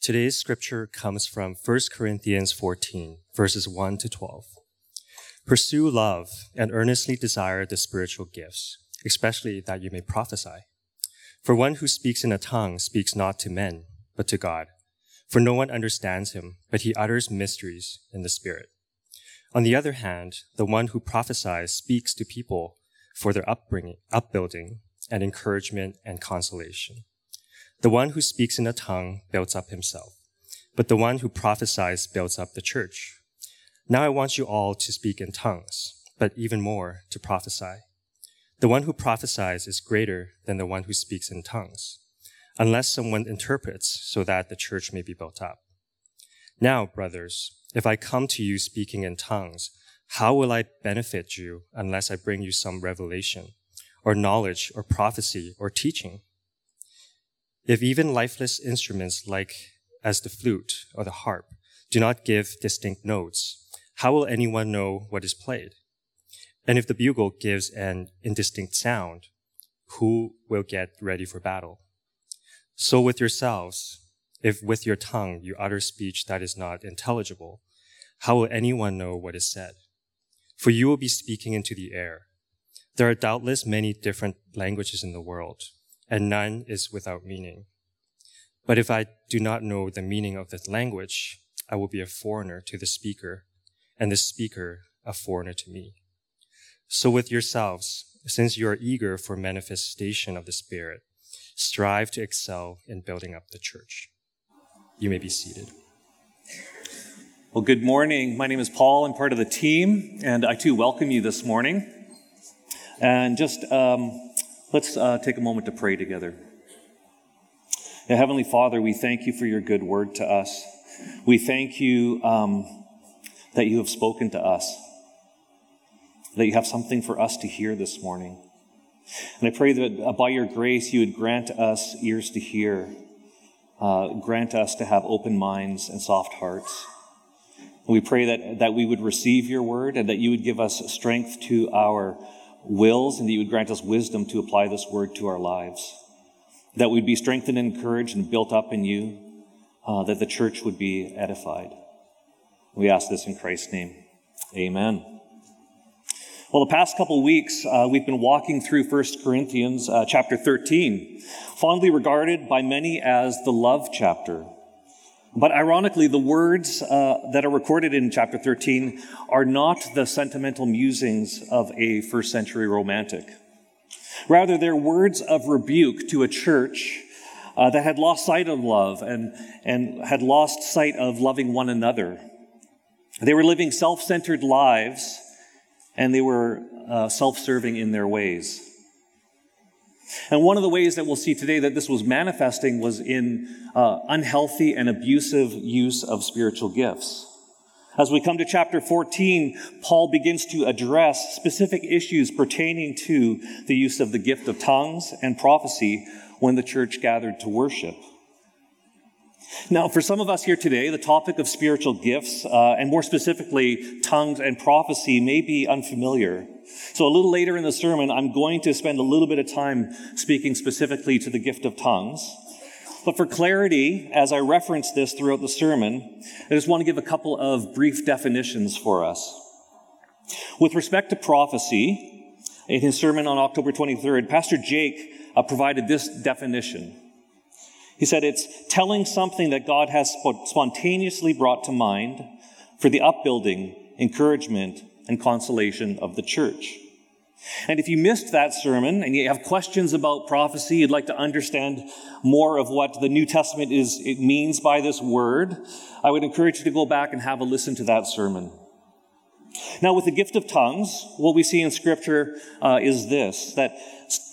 Today's scripture comes from 1 Corinthians 14, verses 1 to 12. Pursue love and earnestly desire the spiritual gifts, especially that you may prophesy. For one who speaks in a tongue speaks not to men, but to God. For no one understands him, but he utters mysteries in the Spirit. On the other hand, the one who prophesies speaks to people for their upbringing, upbuilding, and encouragement and consolation. The one who speaks in a tongue builds up himself, but the one who prophesies builds up the church. Now I want you all to speak in tongues, but even more to prophesy. The one who prophesies is greater than the one who speaks in tongues, unless someone interprets so that the church may be built up. Now, brothers, if I come to you speaking in tongues, how will I benefit you unless I bring you some revelation, or knowledge, or prophecy, or teaching? If even lifeless instruments like as the flute or the harp do not give distinct notes, how will anyone know what is played? And if the bugle gives an indistinct sound, who will get ready for battle? So with yourselves, if with your tongue you utter speech that is not intelligible, how will anyone know what is said? For you will be speaking into the air. There are doubtless many different languages in the world, and none is without meaning. But if I do not know the meaning of the language, I will be a foreigner to the speaker, and the speaker a foreigner to me. So with yourselves, since you are eager for manifestation of the Spirit, strive to excel in building up the church. You may be seated. Well, good morning. My name is Paul. I'm part of the team, and I too welcome you this morning. And just um, let's uh, take a moment to pray together. Now, Heavenly Father, we thank you for your good word to us. We thank you um, that you have spoken to us that you have something for us to hear this morning. And I pray that uh, by your grace, you would grant us ears to hear, uh, grant us to have open minds and soft hearts. And we pray that, that we would receive your word and that you would give us strength to our wills and that you would grant us wisdom to apply this word to our lives. That we'd be strengthened and encouraged and built up in you, uh, that the church would be edified. We ask this in Christ's name. Amen. Well, the past couple weeks, uh, we've been walking through 1 Corinthians uh, chapter 13, fondly regarded by many as the love chapter. But ironically, the words uh, that are recorded in chapter 13 are not the sentimental musings of a first century romantic. Rather, they're words of rebuke to a church uh, that had lost sight of love and, and had lost sight of loving one another. They were living self centered lives and they were uh, self serving in their ways. And one of the ways that we'll see today that this was manifesting was in uh, unhealthy and abusive use of spiritual gifts. As we come to chapter 14, Paul begins to address specific issues pertaining to the use of the gift of tongues and prophecy when the church gathered to worship. Now, for some of us here today, the topic of spiritual gifts, uh, and more specifically, tongues and prophecy, may be unfamiliar. So, a little later in the sermon, I'm going to spend a little bit of time speaking specifically to the gift of tongues. But for clarity, as I reference this throughout the sermon, I just want to give a couple of brief definitions for us. With respect to prophecy, in his sermon on October 23rd, Pastor Jake uh, provided this definition. He said it's telling something that God has spontaneously brought to mind for the upbuilding, encouragement, and consolation of the church. And if you missed that sermon and you have questions about prophecy, you'd like to understand more of what the New Testament is, it means by this word, I would encourage you to go back and have a listen to that sermon. Now, with the gift of tongues, what we see in Scripture uh, is this that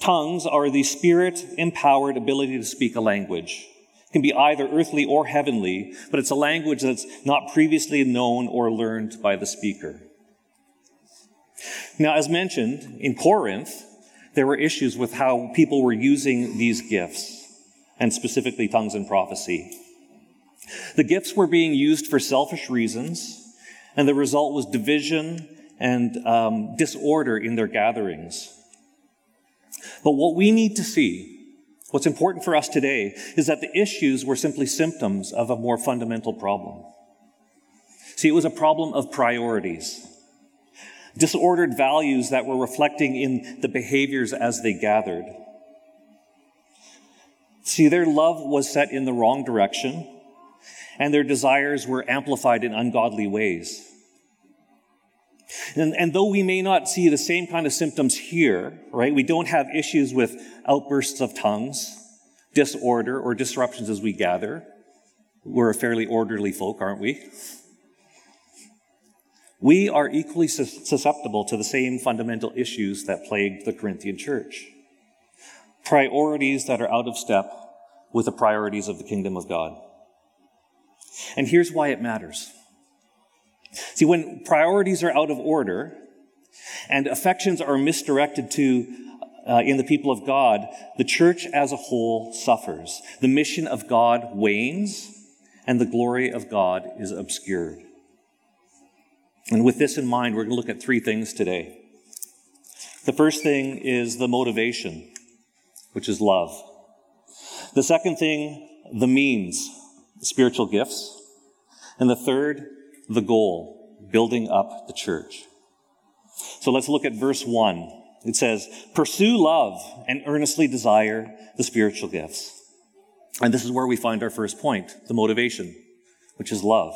tongues are the spirit empowered ability to speak a language. It can be either earthly or heavenly, but it's a language that's not previously known or learned by the speaker. Now, as mentioned, in Corinth, there were issues with how people were using these gifts, and specifically tongues and prophecy. The gifts were being used for selfish reasons and the result was division and um, disorder in their gatherings. But what we need to see What's important for us today is that the issues were simply symptoms of a more fundamental problem. See, it was a problem of priorities, disordered values that were reflecting in the behaviors as they gathered. See, their love was set in the wrong direction, and their desires were amplified in ungodly ways. And, and, though we may not see the same kind of symptoms here, right, we don't have issues with outbursts of tongues, disorder, or disruptions as we gather. We're a fairly orderly folk, aren't we? We are equally susceptible to the same fundamental issues that plagued the Corinthian church. Priorities that are out of step with the priorities of the kingdom of God. And here's why it matters. See, when priorities are out of order and affections are misdirected to uh, in the people of God, the church as a whole suffers. The mission of God wanes and the glory of God is obscured. And with this in mind, we're going to look at three things today. The first thing is the motivation, which is love. The second thing, the means, spiritual gifts. And the third, the goal, building up the church. So let's look at verse 1. It says, Pursue love and earnestly desire the spiritual gifts. And this is where we find our first point, the motivation, which is love.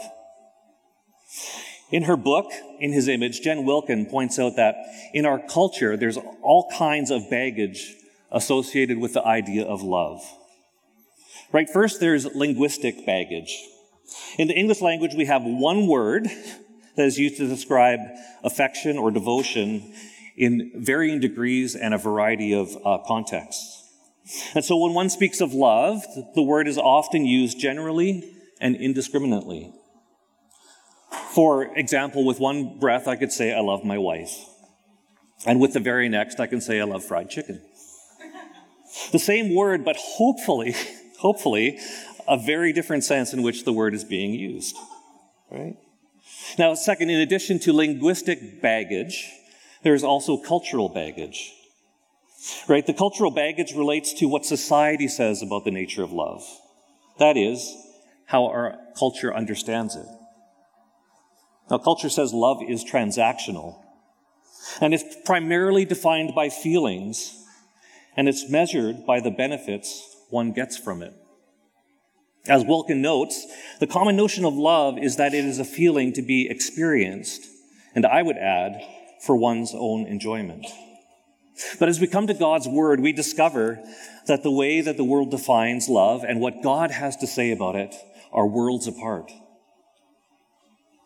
In her book, In His Image, Jen Wilkin points out that in our culture, there's all kinds of baggage associated with the idea of love. Right, first there's linguistic baggage. In the English language, we have one word that is used to describe affection or devotion in varying degrees and a variety of uh, contexts. And so when one speaks of love, the word is often used generally and indiscriminately. For example, with one breath, I could say, I love my wife. And with the very next, I can say, I love fried chicken. The same word, but hopefully, hopefully, a very different sense in which the word is being used. Right? Now, second, in addition to linguistic baggage, there is also cultural baggage. Right? The cultural baggage relates to what society says about the nature of love. That is, how our culture understands it. Now, culture says love is transactional, and it's primarily defined by feelings, and it's measured by the benefits one gets from it. As Wilkin notes, the common notion of love is that it is a feeling to be experienced, and I would add, for one's own enjoyment. But as we come to God's Word, we discover that the way that the world defines love and what God has to say about it are worlds apart.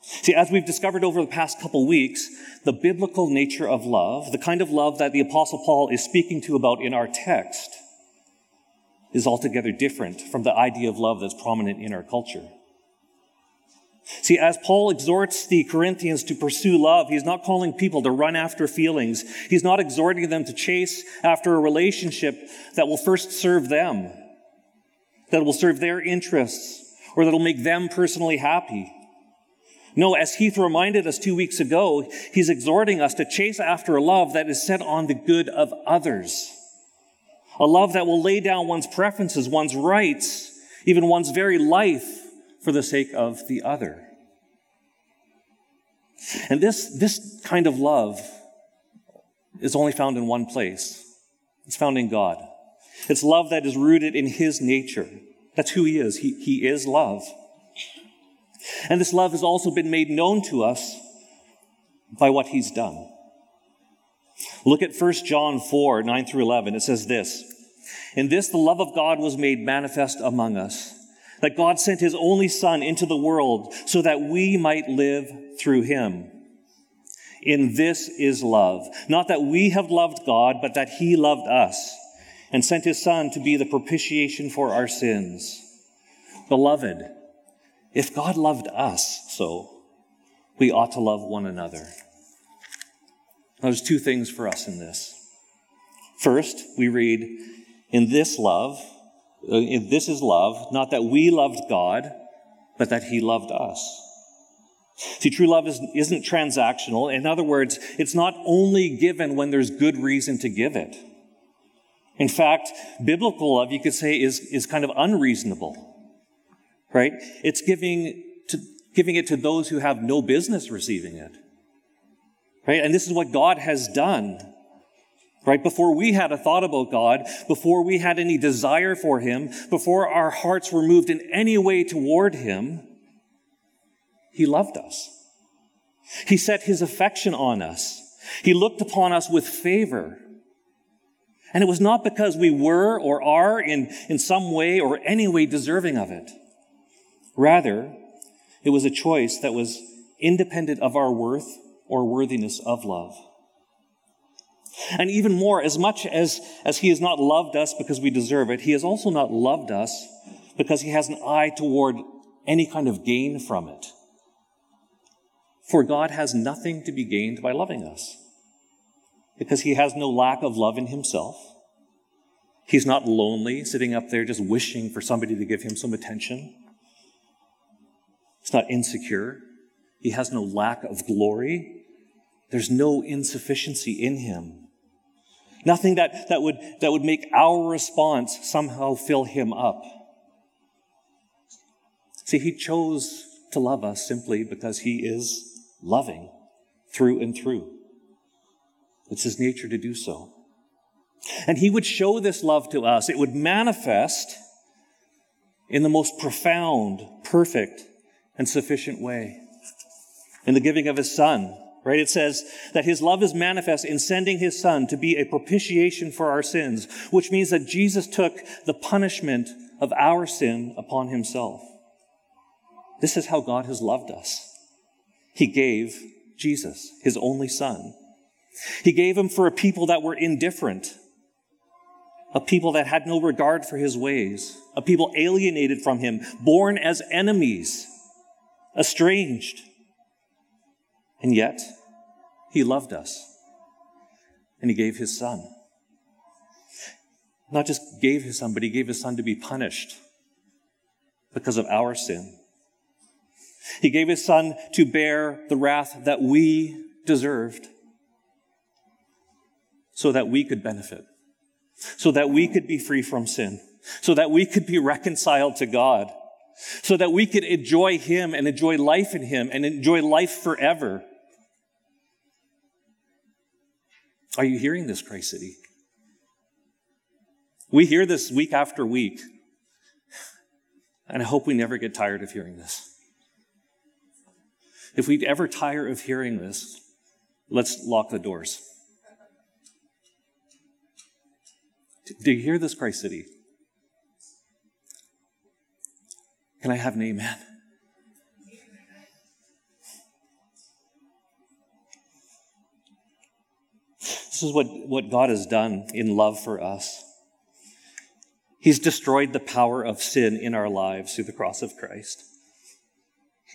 See, as we've discovered over the past couple weeks, the biblical nature of love, the kind of love that the Apostle Paul is speaking to about in our text, is altogether different from the idea of love that's prominent in our culture. See, as Paul exhorts the Corinthians to pursue love, he's not calling people to run after feelings. He's not exhorting them to chase after a relationship that will first serve them, that will serve their interests, or that'll make them personally happy. No, as Heath reminded us two weeks ago, he's exhorting us to chase after a love that is set on the good of others. A love that will lay down one's preferences, one's rights, even one's very life for the sake of the other. And this, this kind of love is only found in one place. It's found in God. It's love that is rooted in His nature. That's who He is. He, he is love. And this love has also been made known to us by what He's done. Look at 1 John 4, 9 through 11. It says this In this, the love of God was made manifest among us, that God sent his only Son into the world so that we might live through him. In this is love. Not that we have loved God, but that he loved us and sent his Son to be the propitiation for our sins. Beloved, if God loved us so, we ought to love one another. Now, There's two things for us in this. First, we read, In this love, uh, this is love, not that we loved God, but that He loved us. See, true love is, isn't transactional. In other words, it's not only given when there's good reason to give it. In fact, biblical love, you could say, is, is kind of unreasonable. Right? It's giving, to, giving it to those who have no business receiving it. Right? And this is what God has done. Right? Before we had a thought about God, before we had any desire for Him, before our hearts were moved in any way toward Him, He loved us. He set His affection on us. He looked upon us with favor. And it was not because we were or are in, in some way or any way deserving of it. Rather, it was a choice that was independent of our worth or worthiness of love. And even more, as much as, as he has not loved us because we deserve it, he has also not loved us because he has an eye toward any kind of gain from it. For God has nothing to be gained by loving us because he has no lack of love in himself. He's not lonely, sitting up there just wishing for somebody to give him some attention. He's not insecure. He has no lack of glory. There's no insufficiency in him. Nothing that, that, would, that would make our response somehow fill him up. See, he chose to love us simply because he is loving through and through. It's his nature to do so. And he would show this love to us. It would manifest in the most profound, perfect, and sufficient way. In the giving of his son, right? It says that his love is manifest in sending his son to be a propitiation for our sins, which means that Jesus took the punishment of our sin upon himself. This is how God has loved us. He gave Jesus, his only son. He gave him for a people that were indifferent, a people that had no regard for his ways, a people alienated from him, born as enemies, estranged. And yet, he loved us and he gave his son. Not just gave his son, but he gave his son to be punished because of our sin. He gave his son to bear the wrath that we deserved so that we could benefit, so that we could be free from sin, so that we could be reconciled to God, so that we could enjoy Him and enjoy life in Him and enjoy life forever. Are you hearing this, Christ City? We hear this week after week, and I hope we never get tired of hearing this. If we ever tire of hearing this, let's lock the doors. Do you hear this, Christ City? Can I have an amen? This is what, what God has done in love for us. He's destroyed the power of sin in our lives through the cross of Christ.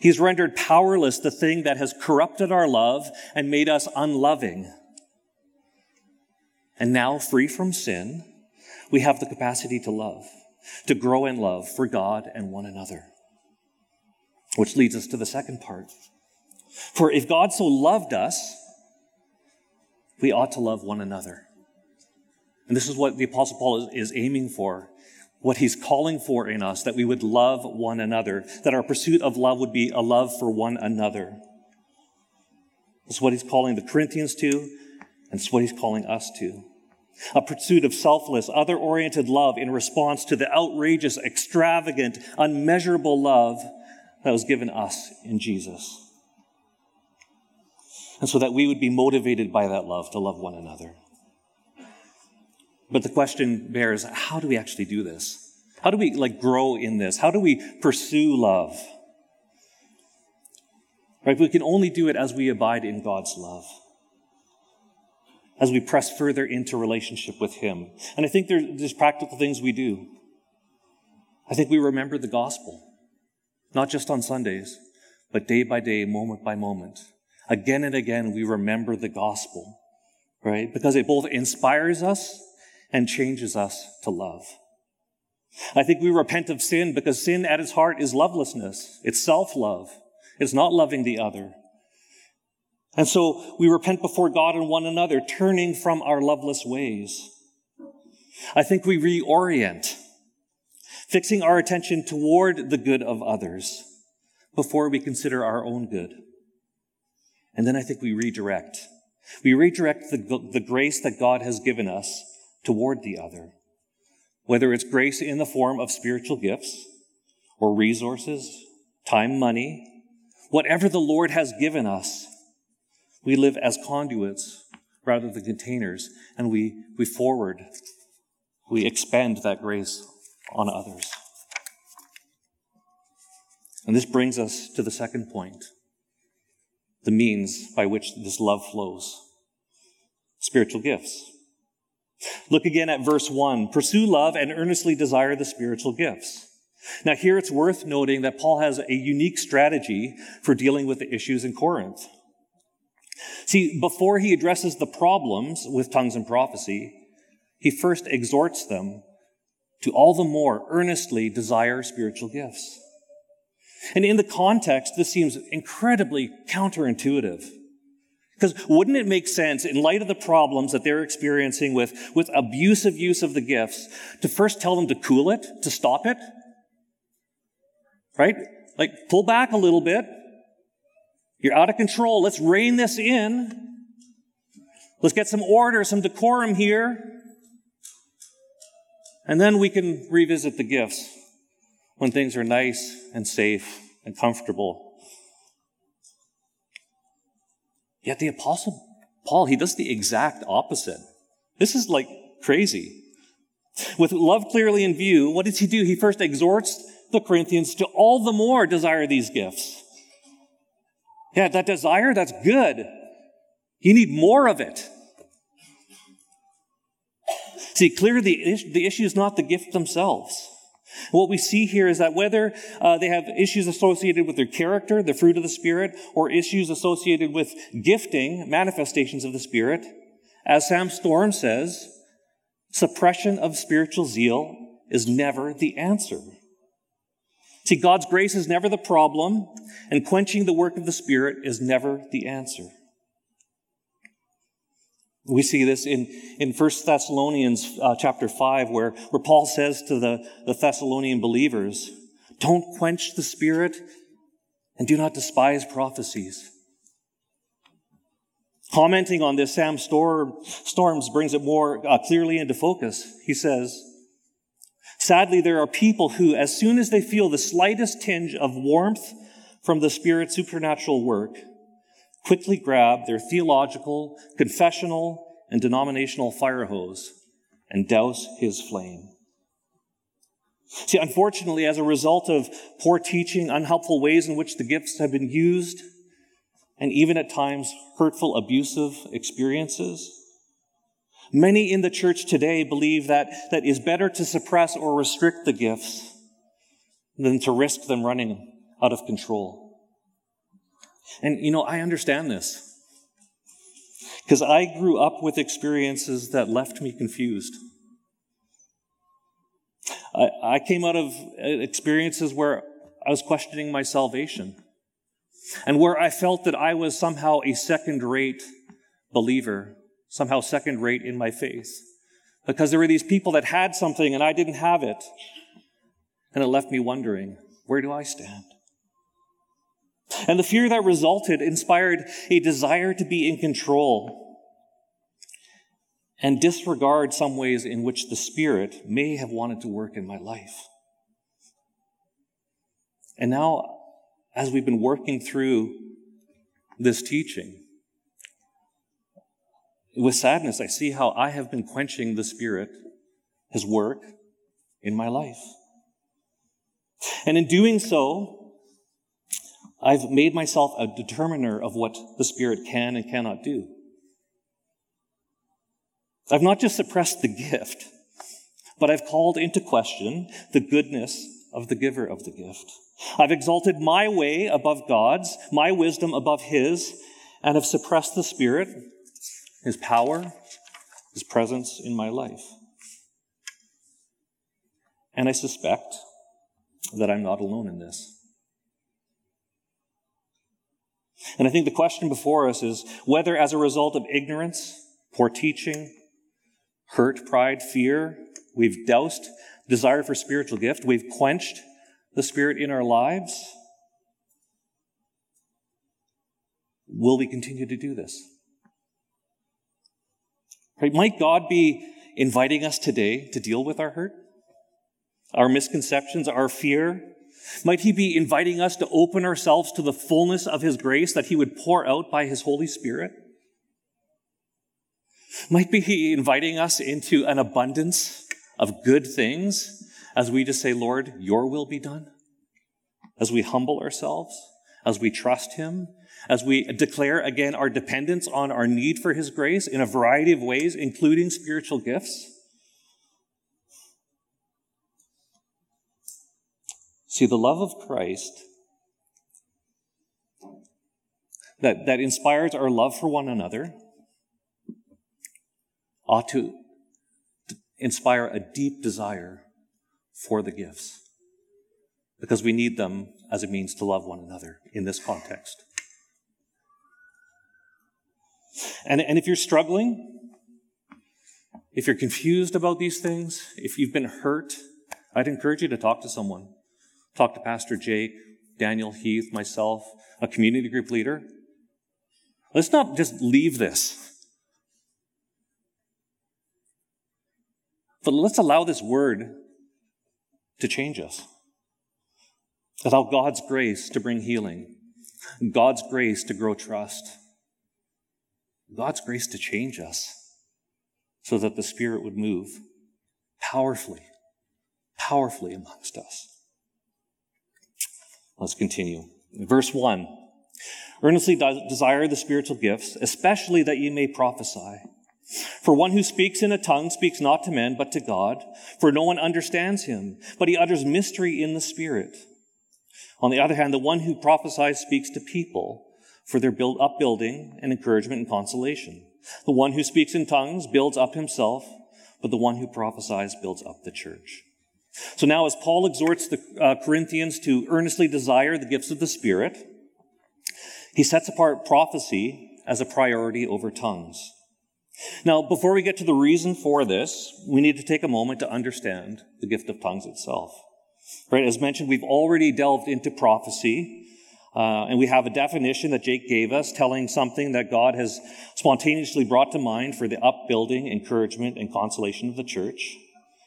He's rendered powerless the thing that has corrupted our love and made us unloving. And now, free from sin, we have the capacity to love, to grow in love for God and one another. Which leads us to the second part. For if God so loved us, we ought to love one another. And this is what the Apostle Paul is, is aiming for, what he's calling for in us, that we would love one another, that our pursuit of love would be a love for one another. That's what he's calling the Corinthians to, and it's what he's calling us to a pursuit of selfless, other oriented love in response to the outrageous, extravagant, unmeasurable love that was given us in Jesus. And so that we would be motivated by that love to love one another. But the question bears, how do we actually do this? How do we like grow in this? How do we pursue love? Right? We can only do it as we abide in God's love as we press further into relationship with Him. And I think there, there's practical things we do. I think we remember the gospel, not just on Sundays, but day by day, moment by moment. Again and again, we remember the gospel, right? Because it both inspires us and changes us to love. I think we repent of sin because sin at its heart is lovelessness. It's self-love. It's not loving the other. And so we repent before God and one another, turning from our loveless ways. I think we reorient, fixing our attention toward the good of others before we consider our own good. And then I think we redirect. We redirect the, the grace that God has given us toward the other, whether it's grace in the form of spiritual gifts or resources, time, money, whatever the Lord has given us, we live as conduits rather than containers, and we, we forward, we expend that grace on others. And this brings us to the second point the means by which this love flows spiritual gifts. Look again at verse 1. Pursue love and earnestly desire the spiritual gifts. Now, here it's worth noting that Paul has a unique strategy for dealing with the issues in Corinth. See, before he addresses the problems with tongues and prophecy, he first exhorts them to all the more earnestly desire spiritual gifts. And in the context, this seems incredibly counterintuitive. Because wouldn't it make sense, in light of the problems that they're experiencing with, with abusive use of the gifts, to first tell them to cool it, to stop it? Right? Like, pull back a little bit. You're out of control. Let's rein this in. Let's get some order, some decorum here. And then we can revisit the gifts when things are nice and safe and comfortable Yet the apostle Paul, he does the exact opposite. This is like crazy. With love clearly in view, what does he do? He first exhorts the Corinthians to all the more desire these gifts. Yeah, that desire, that's good. You need more of it. See, clearly the, the issue is not the gift themselves. What we see here is that whether uh, they have issues associated with their character, the fruit of the Spirit, or issues associated with gifting, manifestations of the Spirit, as Sam Storm says, suppression of spiritual zeal is never the answer. See, God's grace is never the problem, and quenching the work of the Spirit is never the answer. We see this in, in 1 Thessalonians uh, chapter 5, where, where Paul says to the, the Thessalonian believers, Don't quench the spirit and do not despise prophecies. Commenting on this, Sam Storm, Storms brings it more uh, clearly into focus. He says, Sadly, there are people who, as soon as they feel the slightest tinge of warmth from the Spirit's supernatural work, quickly grab their theological, confessional, and denominational fire hose and douse his flame. See, unfortunately, as a result of poor teaching, unhelpful ways in which the gifts have been used, and even at times hurtful, abusive experiences, many in the church today believe that that is better to suppress or restrict the gifts than to risk them running out of control. And, you know, I understand this. Because I grew up with experiences that left me confused. I, I came out of uh, experiences where I was questioning my salvation and where I felt that I was somehow a second rate believer, somehow second rate in my faith. Because there were these people that had something and I didn't have it. And it left me wondering, where do I stand? And the fear that resulted inspired a desire to be in control and disregard some ways in which the Spirit may have wanted to work in my life. And now, as we've been working through this teaching, with sadness, I see how I have been quenching the Spirit, His work in my life. And in doing so, I've made myself a determiner of what the Spirit can and cannot do. I've not just suppressed the gift, but I've called into question the goodness of the giver of the gift. I've exalted my way above God's, my wisdom above His, and have suppressed the Spirit, His power, His presence in my life. And I suspect that I'm not alone in this. And I think the question before us is whether, as a result of ignorance, poor teaching, hurt, pride, fear, We've doused desire for spiritual gift. We've quenched the Spirit in our lives. Will we continue to do this? Right? Might God be inviting us today to deal with our hurt, our misconceptions, our fear? Might He be inviting us to open ourselves to the fullness of His grace that He would pour out by His Holy Spirit? Might be He inviting us into an abundance of good things as we just say, Lord, your will be done? As we humble ourselves, as we trust Him, as we declare again our dependence on our need for His grace in a variety of ways, including spiritual gifts. See, the love of Christ that, that inspires our love for one another ought to inspire a deep desire for the gifts because we need them as it means to love one another in this context. And, and if you're struggling, if you're confused about these things, if you've been hurt, I'd encourage you to talk to someone. Talk to Pastor Jake, Daniel Heath, myself, a community group leader. Let's not just leave this. But let's allow this word to change us. Allow God's grace to bring healing, God's grace to grow trust, God's grace to change us so that the Spirit would move powerfully, powerfully amongst us. Let's continue. Verse 1 Earnestly desire the spiritual gifts, especially that ye may prophesy. For one who speaks in a tongue speaks not to men, but to God, for no one understands him, but he utters mystery in the Spirit. On the other hand, the one who prophesies speaks to people for their build upbuilding and encouragement and consolation. The one who speaks in tongues builds up himself, but the one who prophesies builds up the church. So now, as Paul exhorts the uh, Corinthians to earnestly desire the gifts of the Spirit, he sets apart prophecy as a priority over tongues. Now, before we get to the reason for this, we need to take a moment to understand the gift of tongues itself. Right? As mentioned, we've already delved into prophecy uh, and we have a definition that Jake gave us telling something that God has spontaneously brought to mind for the upbuilding, encouragement, and consolation of the church.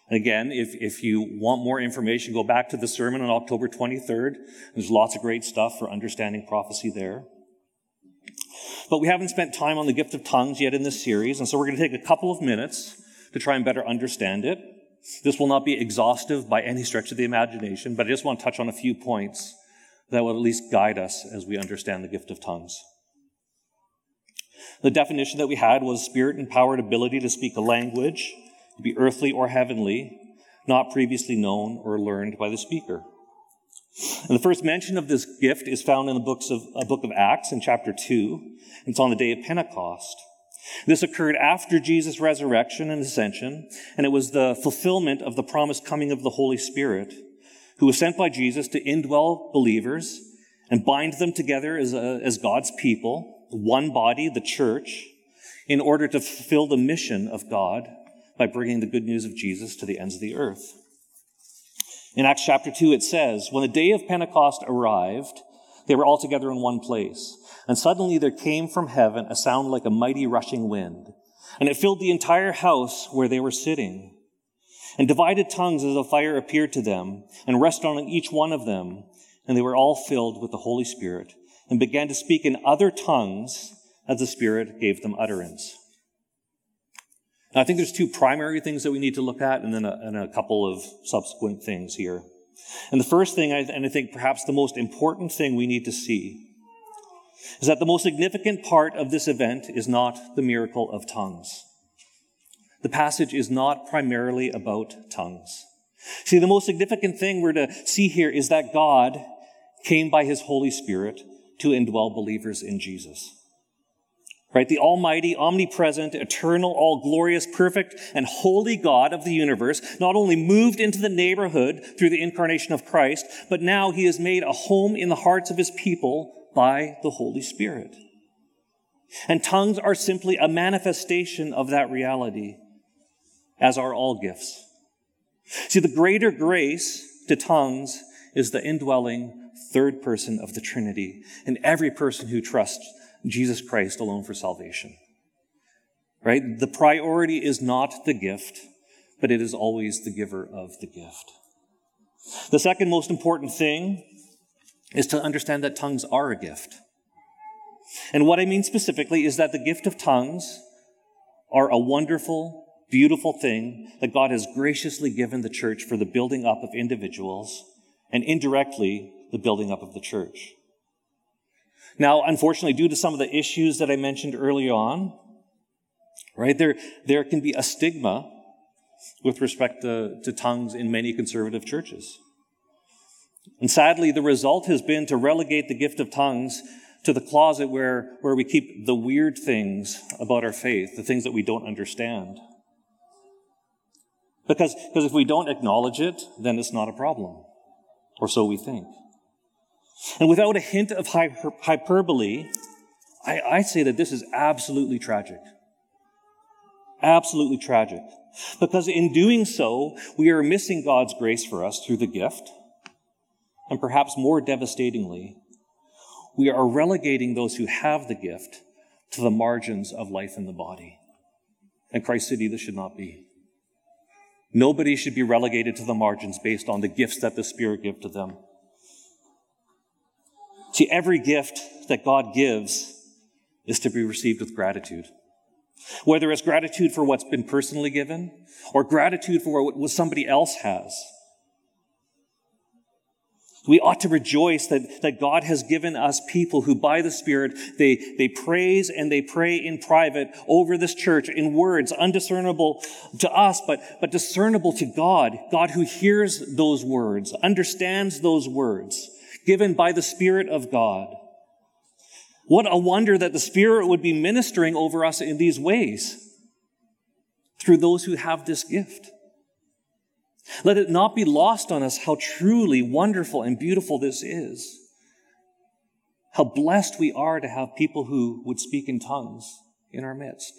And again, if, if you want more information, go back to the sermon on October 23rd. There's lots of great stuff for understanding prophecy there. But we haven't spent time on the gift of tongues yet in this series, and so we're going to take a couple of minutes to try and better understand it. This will not be exhaustive by any stretch of the imagination, but I just want to touch on a few points that will at least guide us as we understand the gift of tongues. The definition that we had was spirit empowered ability to speak a language, to be earthly or heavenly, not previously known or learned by the speaker. And the first mention of this gift is found in the books of, a book of Acts in chapter 2. It's on the day of Pentecost. This occurred after Jesus' resurrection and ascension, and it was the fulfillment of the promised coming of the Holy Spirit who was sent by Jesus to indwell believers and bind them together as, a, as God's people, one body, the church, in order to fulfill the mission of God by bringing the good news of Jesus to the ends of the earth. In Acts chapter 2, it says, When the day of Pentecost arrived, they were all together in one place. And suddenly there came from heaven a sound like a mighty rushing wind, and it filled the entire house where they were sitting. And divided tongues as a fire appeared to them and rested on each one of them. And they were all filled with the Holy Spirit and began to speak in other tongues as the Spirit gave them utterance. Now, I think there's two primary things that we need to look at and then a, and a couple of subsequent things here. And the first thing, and I think perhaps the most important thing we need to see, is that the most significant part of this event is not the miracle of tongues the passage is not primarily about tongues. See, the most significant thing we're to see here is that God came by his Holy Spirit to indwell believers in Jesus. Right? The almighty, omnipresent, eternal, all glorious, perfect, and holy God of the universe not only moved into the neighborhood through the incarnation of Christ, but now he has made a home in the hearts of his people by the Holy Spirit. And tongues are simply a manifestation of that reality as are all gifts. See, the greater grace to tongues is the indwelling third person of the Trinity in every person who trusts Jesus Christ alone for salvation. Right? The priority is not the gift, but it is always the giver of the gift. The second most important thing is to understand that tongues are a gift. And what I mean specifically is that the gift of tongues are a wonderful, beautiful thing that God has graciously given the church for the building up of individuals and indirectly the building up of the church. Now, unfortunately, due to some of the issues that I mentioned early on, right, there, there can be a stigma with respect to, to tongues in many conservative churches. And sadly, the result has been to relegate the gift of tongues to the closet where, where we keep the weird things about our faith, the things that we don't understand. Because, because if we don't acknowledge it, then it's not a problem. Or so we think. And without a hint of hyperbole, I, I say that this is absolutely tragic. Absolutely tragic. Because in doing so, we are missing God's grace for us through the gift. And perhaps more devastatingly, we are relegating those who have the gift to the margins of life in the body. And Christ City, this should not be. Nobody should be relegated to the margins based on the gifts that the Spirit gives to them. See, every gift that God gives is to be received with gratitude. Whether it's gratitude for what's been personally given or gratitude for what somebody else has. We ought to rejoice that, that God has given us people who by the Spirit, they, they praise and they pray in private over this church in words undiscernible to us, but, but discernible to God. God who hears those words, understands those words, given by the Spirit of God. What a wonder that the Spirit would be ministering over us in these ways through those who have this gift. Let it not be lost on us how truly wonderful and beautiful this is. How blessed we are to have people who would speak in tongues in our midst.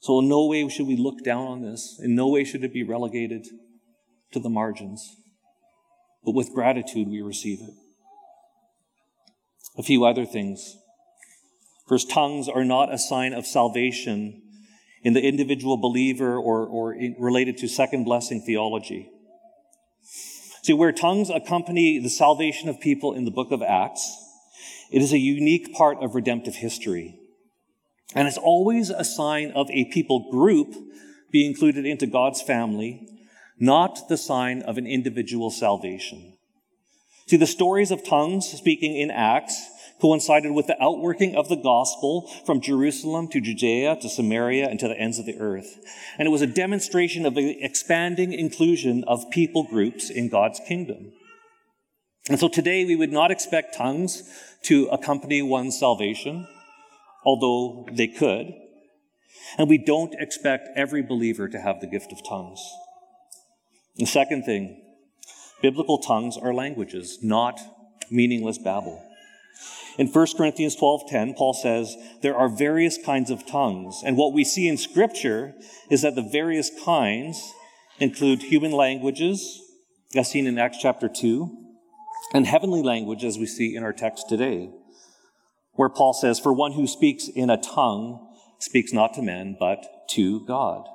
So, in no way should we look down on this. In no way should it be relegated to the margins. But with gratitude, we receive it. A few other things. First, tongues are not a sign of salvation in the individual believer or, or related to second blessing theology. See, where tongues accompany the salvation of people in the book of Acts, it is a unique part of redemptive history. And it's always a sign of a people group being included into God's family, not the sign of an individual salvation. See, the stories of tongues speaking in Acts coincided with the outworking of the gospel from Jerusalem to Judea to Samaria and to the ends of the earth. And it was a demonstration of the expanding inclusion of people groups in God's kingdom. And so today we would not expect tongues to accompany one's salvation, although they could. And we don't expect every believer to have the gift of tongues. The second thing, biblical tongues are languages, not meaningless babble. In 1 Corinthians 12:10, Paul says, "There are various kinds of tongues." And what we see in scripture is that the various kinds include human languages, as seen in Acts chapter 2, and heavenly language as we see in our text today, where Paul says, "For one who speaks in a tongue speaks not to men, but to God."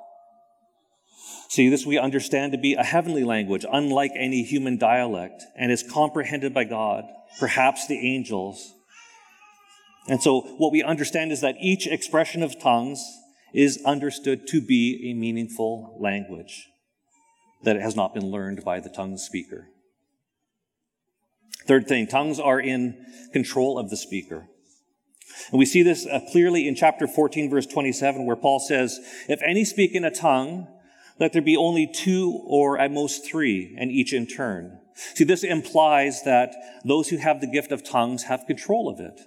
See, this we understand to be a heavenly language, unlike any human dialect, and is comprehended by God, perhaps the angels, and so what we understand is that each expression of tongues is understood to be a meaningful language, that it has not been learned by the tongue speaker. Third thing, tongues are in control of the speaker. And we see this uh, clearly in chapter 14, verse 27, where Paul says, If any speak in a tongue, let there be only two or at most three, and each in turn. See, this implies that those who have the gift of tongues have control of it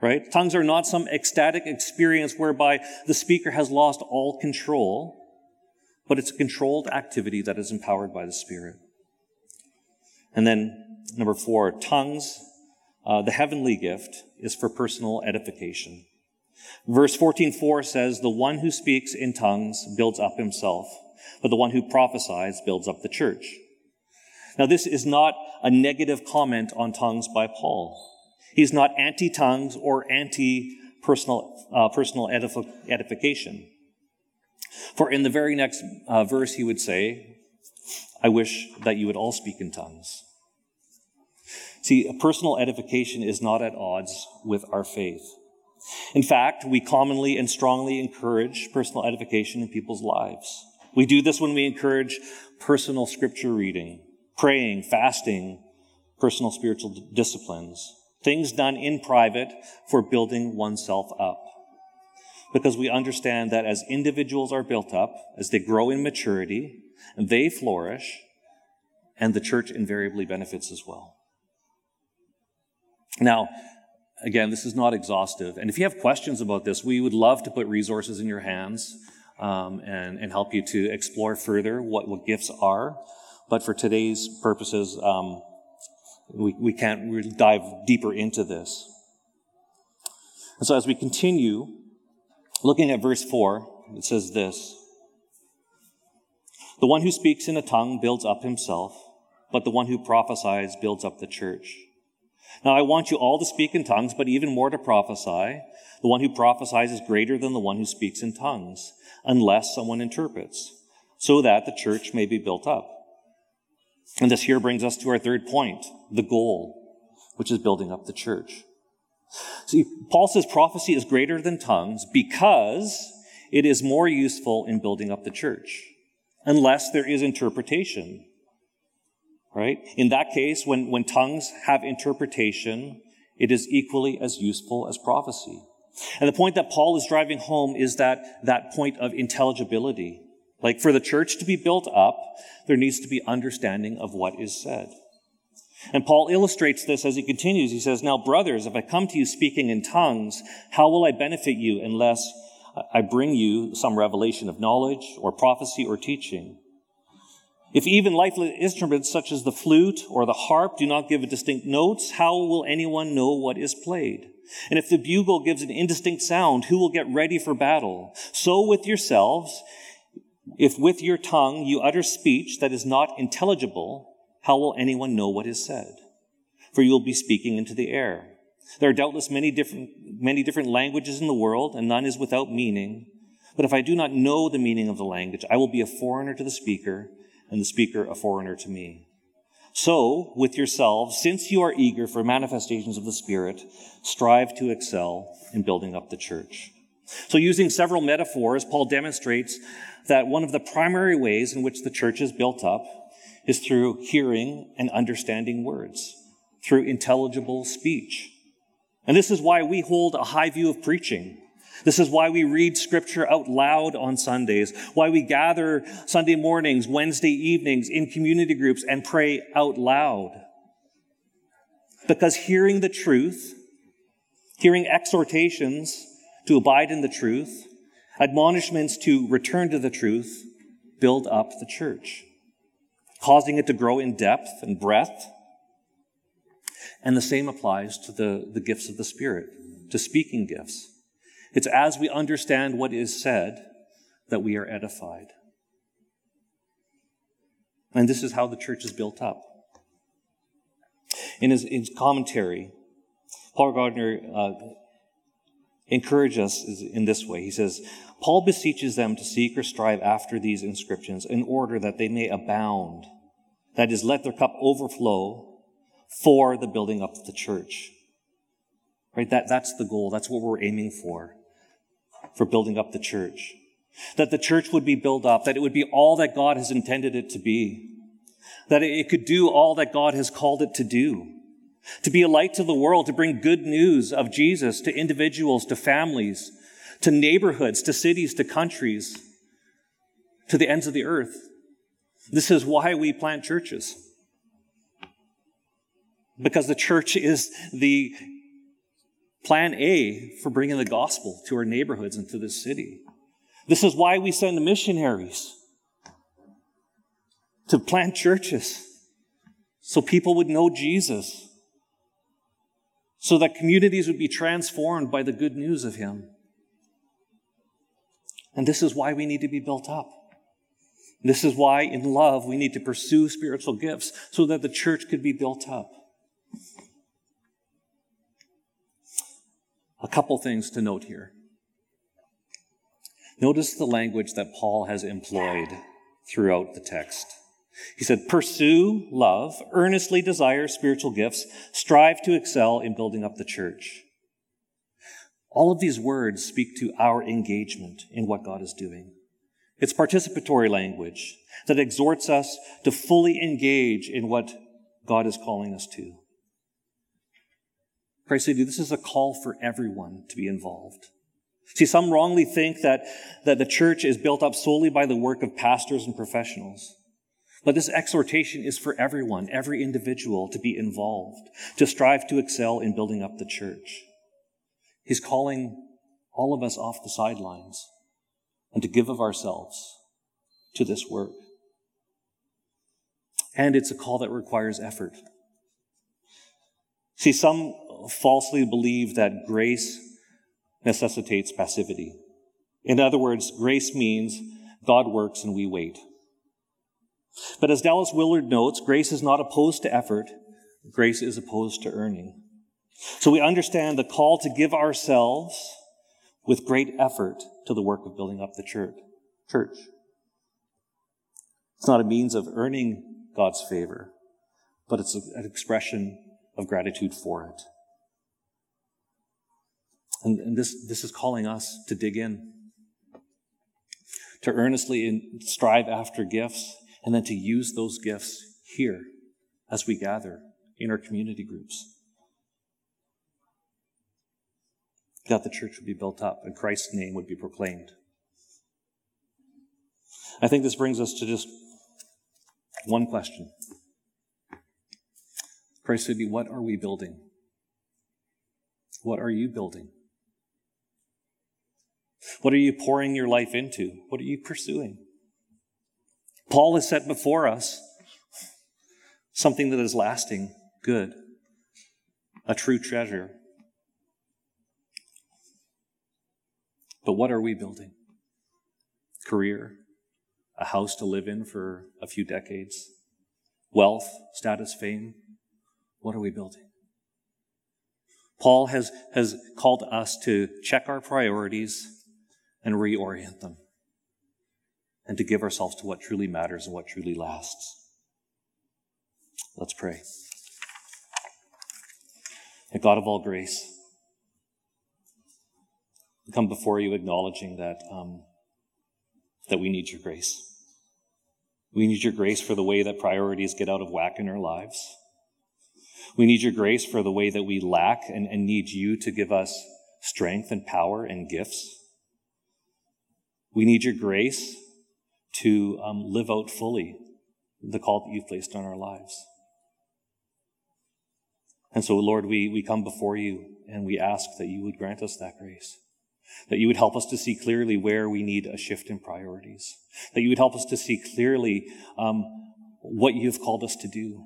right? Tongues are not some ecstatic experience whereby the speaker has lost all control, but it's a controlled activity that is empowered by the Spirit. And then, number four, tongues, uh, the heavenly gift, is for personal edification. Verse 14:4 says, "The one who speaks in tongues builds up himself, but the one who prophesies builds up the church. Now, this is not a negative comment on tongues by Paul. He's not anti tongues or anti personal, uh, personal edific- edification. For in the very next uh, verse, he would say, I wish that you would all speak in tongues. See, personal edification is not at odds with our faith. In fact, we commonly and strongly encourage personal edification in people's lives. We do this when we encourage personal scripture reading, praying, fasting, personal spiritual disciplines, things done in private for building oneself up. Because we understand that as individuals are built up, as they grow in maturity, they flourish, and the church invariably benefits as well. Now, again, this is not exhaustive. And if you have questions about this, we would love to put resources in your hands um, and, and help you to explore further what, what gifts are. But for today's purposes, um, we, we can't really dive deeper into this. And so as we continue, looking at verse 4, it says this The one who speaks in a tongue builds up himself, but the one who prophesies builds up the church. Now I want you all to speak in tongues, but even more to prophesy. The one who prophesies is greater than the one who speaks in tongues, unless someone interprets, so that the church may be built up. And this here brings us to our third point, the goal, which is building up the church. See, Paul says prophecy is greater than tongues because it is more useful in building up the church, unless there is interpretation right? In that case, when, when tongues have interpretation, it is equally as useful as prophecy. And the point that Paul is driving home is that, that point of intelligibility. Like for the church to be built up, there needs to be understanding of what is said. And Paul illustrates this as he continues. He says, Now, brothers, if I come to you speaking in tongues, how will I benefit you unless I bring you some revelation of knowledge or prophecy or teaching? If even lifeless instruments such as the flute or the harp do not give distinct notes, how will anyone know what is played? And if the bugle gives an indistinct sound, who will get ready for battle? So with yourselves, if with your tongue you utter speech that is not intelligible, how will anyone know what is said? For you will be speaking into the air. There are doubtless many different, many different languages in the world, and none is without meaning. But if I do not know the meaning of the language, I will be a foreigner to the speaker and the speaker a foreigner to me. So, with yourselves, since you are eager for manifestations of the Spirit, strive to excel in building up the church. So, using several metaphors, Paul demonstrates that one of the primary ways in which the church is built up is through hearing and understanding words, through intelligible speech. And this is why we hold a high view of preaching. This is why we read scripture out loud on Sundays, why we gather Sunday mornings, Wednesday evenings in community groups and pray out loud. Because hearing the truth, hearing exhortations to abide in the truth, admonishments to return to the truth, build up the church, causing it to grow in depth and breadth. And the same applies to the, the gifts of the Spirit, to speaking gifts. It's as we understand what is said that we are edified. And this is how the church is built up. In his, his commentary, Paul Gardner uh, encourages us in this way. He says, Paul beseeches them to seek or strive after these inscriptions in order that they may abound. That is, let their cup overflow for the building up of the church. Right? That, that's the goal. That's what we're aiming for for building up the church. That the church would be built up, that it would be all that God has intended it to be. That it could do all that God has called it to do. To be a light to the world, to bring good news of Jesus to individuals, to families, to neighborhoods, to cities, to countries, to the ends of the earth. This is why we plant churches. Because the church is the plan A for bringing the gospel to our neighborhoods and to this city. This is why we send missionaries to plant churches so people would know Jesus, so that communities would be transformed by the good news of Him. And this is why we need to be built up. This is why, in love, we need to pursue spiritual gifts so that the church could be built up. A couple things to note here. Notice the language that Paul has employed throughout the text. He said, Pursue love, earnestly desire spiritual gifts, strive to excel in building up the church. All of these words speak to our engagement in what God is doing. It's participatory language that exhorts us to fully engage in what God is calling us to. Christ City, this is a call for everyone to be involved. See, some wrongly think that, that the church is built up solely by the work of pastors and professionals. But this exhortation is for everyone, every individual to be involved, to strive to excel in building up the church. He's calling all of us off the sidelines and to give of ourselves to this work. And it's a call that requires effort. See, some falsely believe that grace necessitates passivity. In other words, grace means God works and we wait. But as Dallas Willard notes, grace is not opposed to effort, grace is opposed to earning. So we understand the call to give ourselves with great effort to the work of building up the church. Church. It's not a means of earning God's favor, but it's an expression of gratitude for it. And, and this, this is calling us to dig in, to earnestly strive after gifts, and then to use those gifts here as we gather in our community groups. that the church would be built up and Christ's name would be proclaimed. I think this brings us to just one question. Christ City, what are we building? What are you building? What are you pouring your life into? What are you pursuing? Paul has set before us something that is lasting, good, a true treasure, But what are we building? Career, a house to live in for a few decades, wealth, status, fame. What are we building? Paul has, has called us to check our priorities and reorient them and to give ourselves to what truly matters and what truly lasts. Let's pray. And God of all grace, we come before you acknowledging that, um, that we need your grace. We need your grace for the way that priorities get out of whack in our lives. We need your grace for the way that we lack and, and need you to give us strength and power and gifts. We need your grace to um, live out fully the call that you've placed on our lives. And so, Lord, we, we come before you and we ask that you would grant us that grace. That you would help us to see clearly where we need a shift in priorities. That you would help us to see clearly um, what you've called us to do.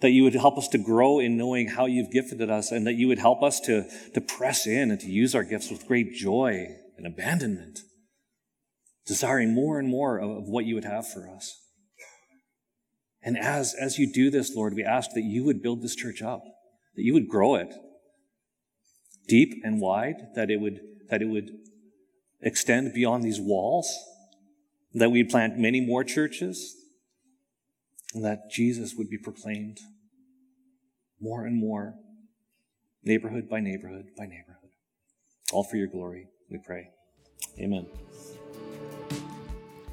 That you would help us to grow in knowing how you've gifted us, and that you would help us to, to press in and to use our gifts with great joy and abandonment, desiring more and more of, of what you would have for us. And as, as you do this, Lord, we ask that you would build this church up, that you would grow it, deep and wide, that it would, that it would extend beyond these walls, that we'd plant many more churches, and that Jesus would be proclaimed more and more, neighborhood by neighborhood by neighborhood. All for your glory, we pray. Amen.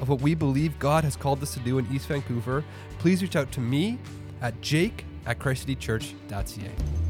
of what we believe God has called us to do in East Vancouver, please reach out to me at jake at christcitychurch.ca.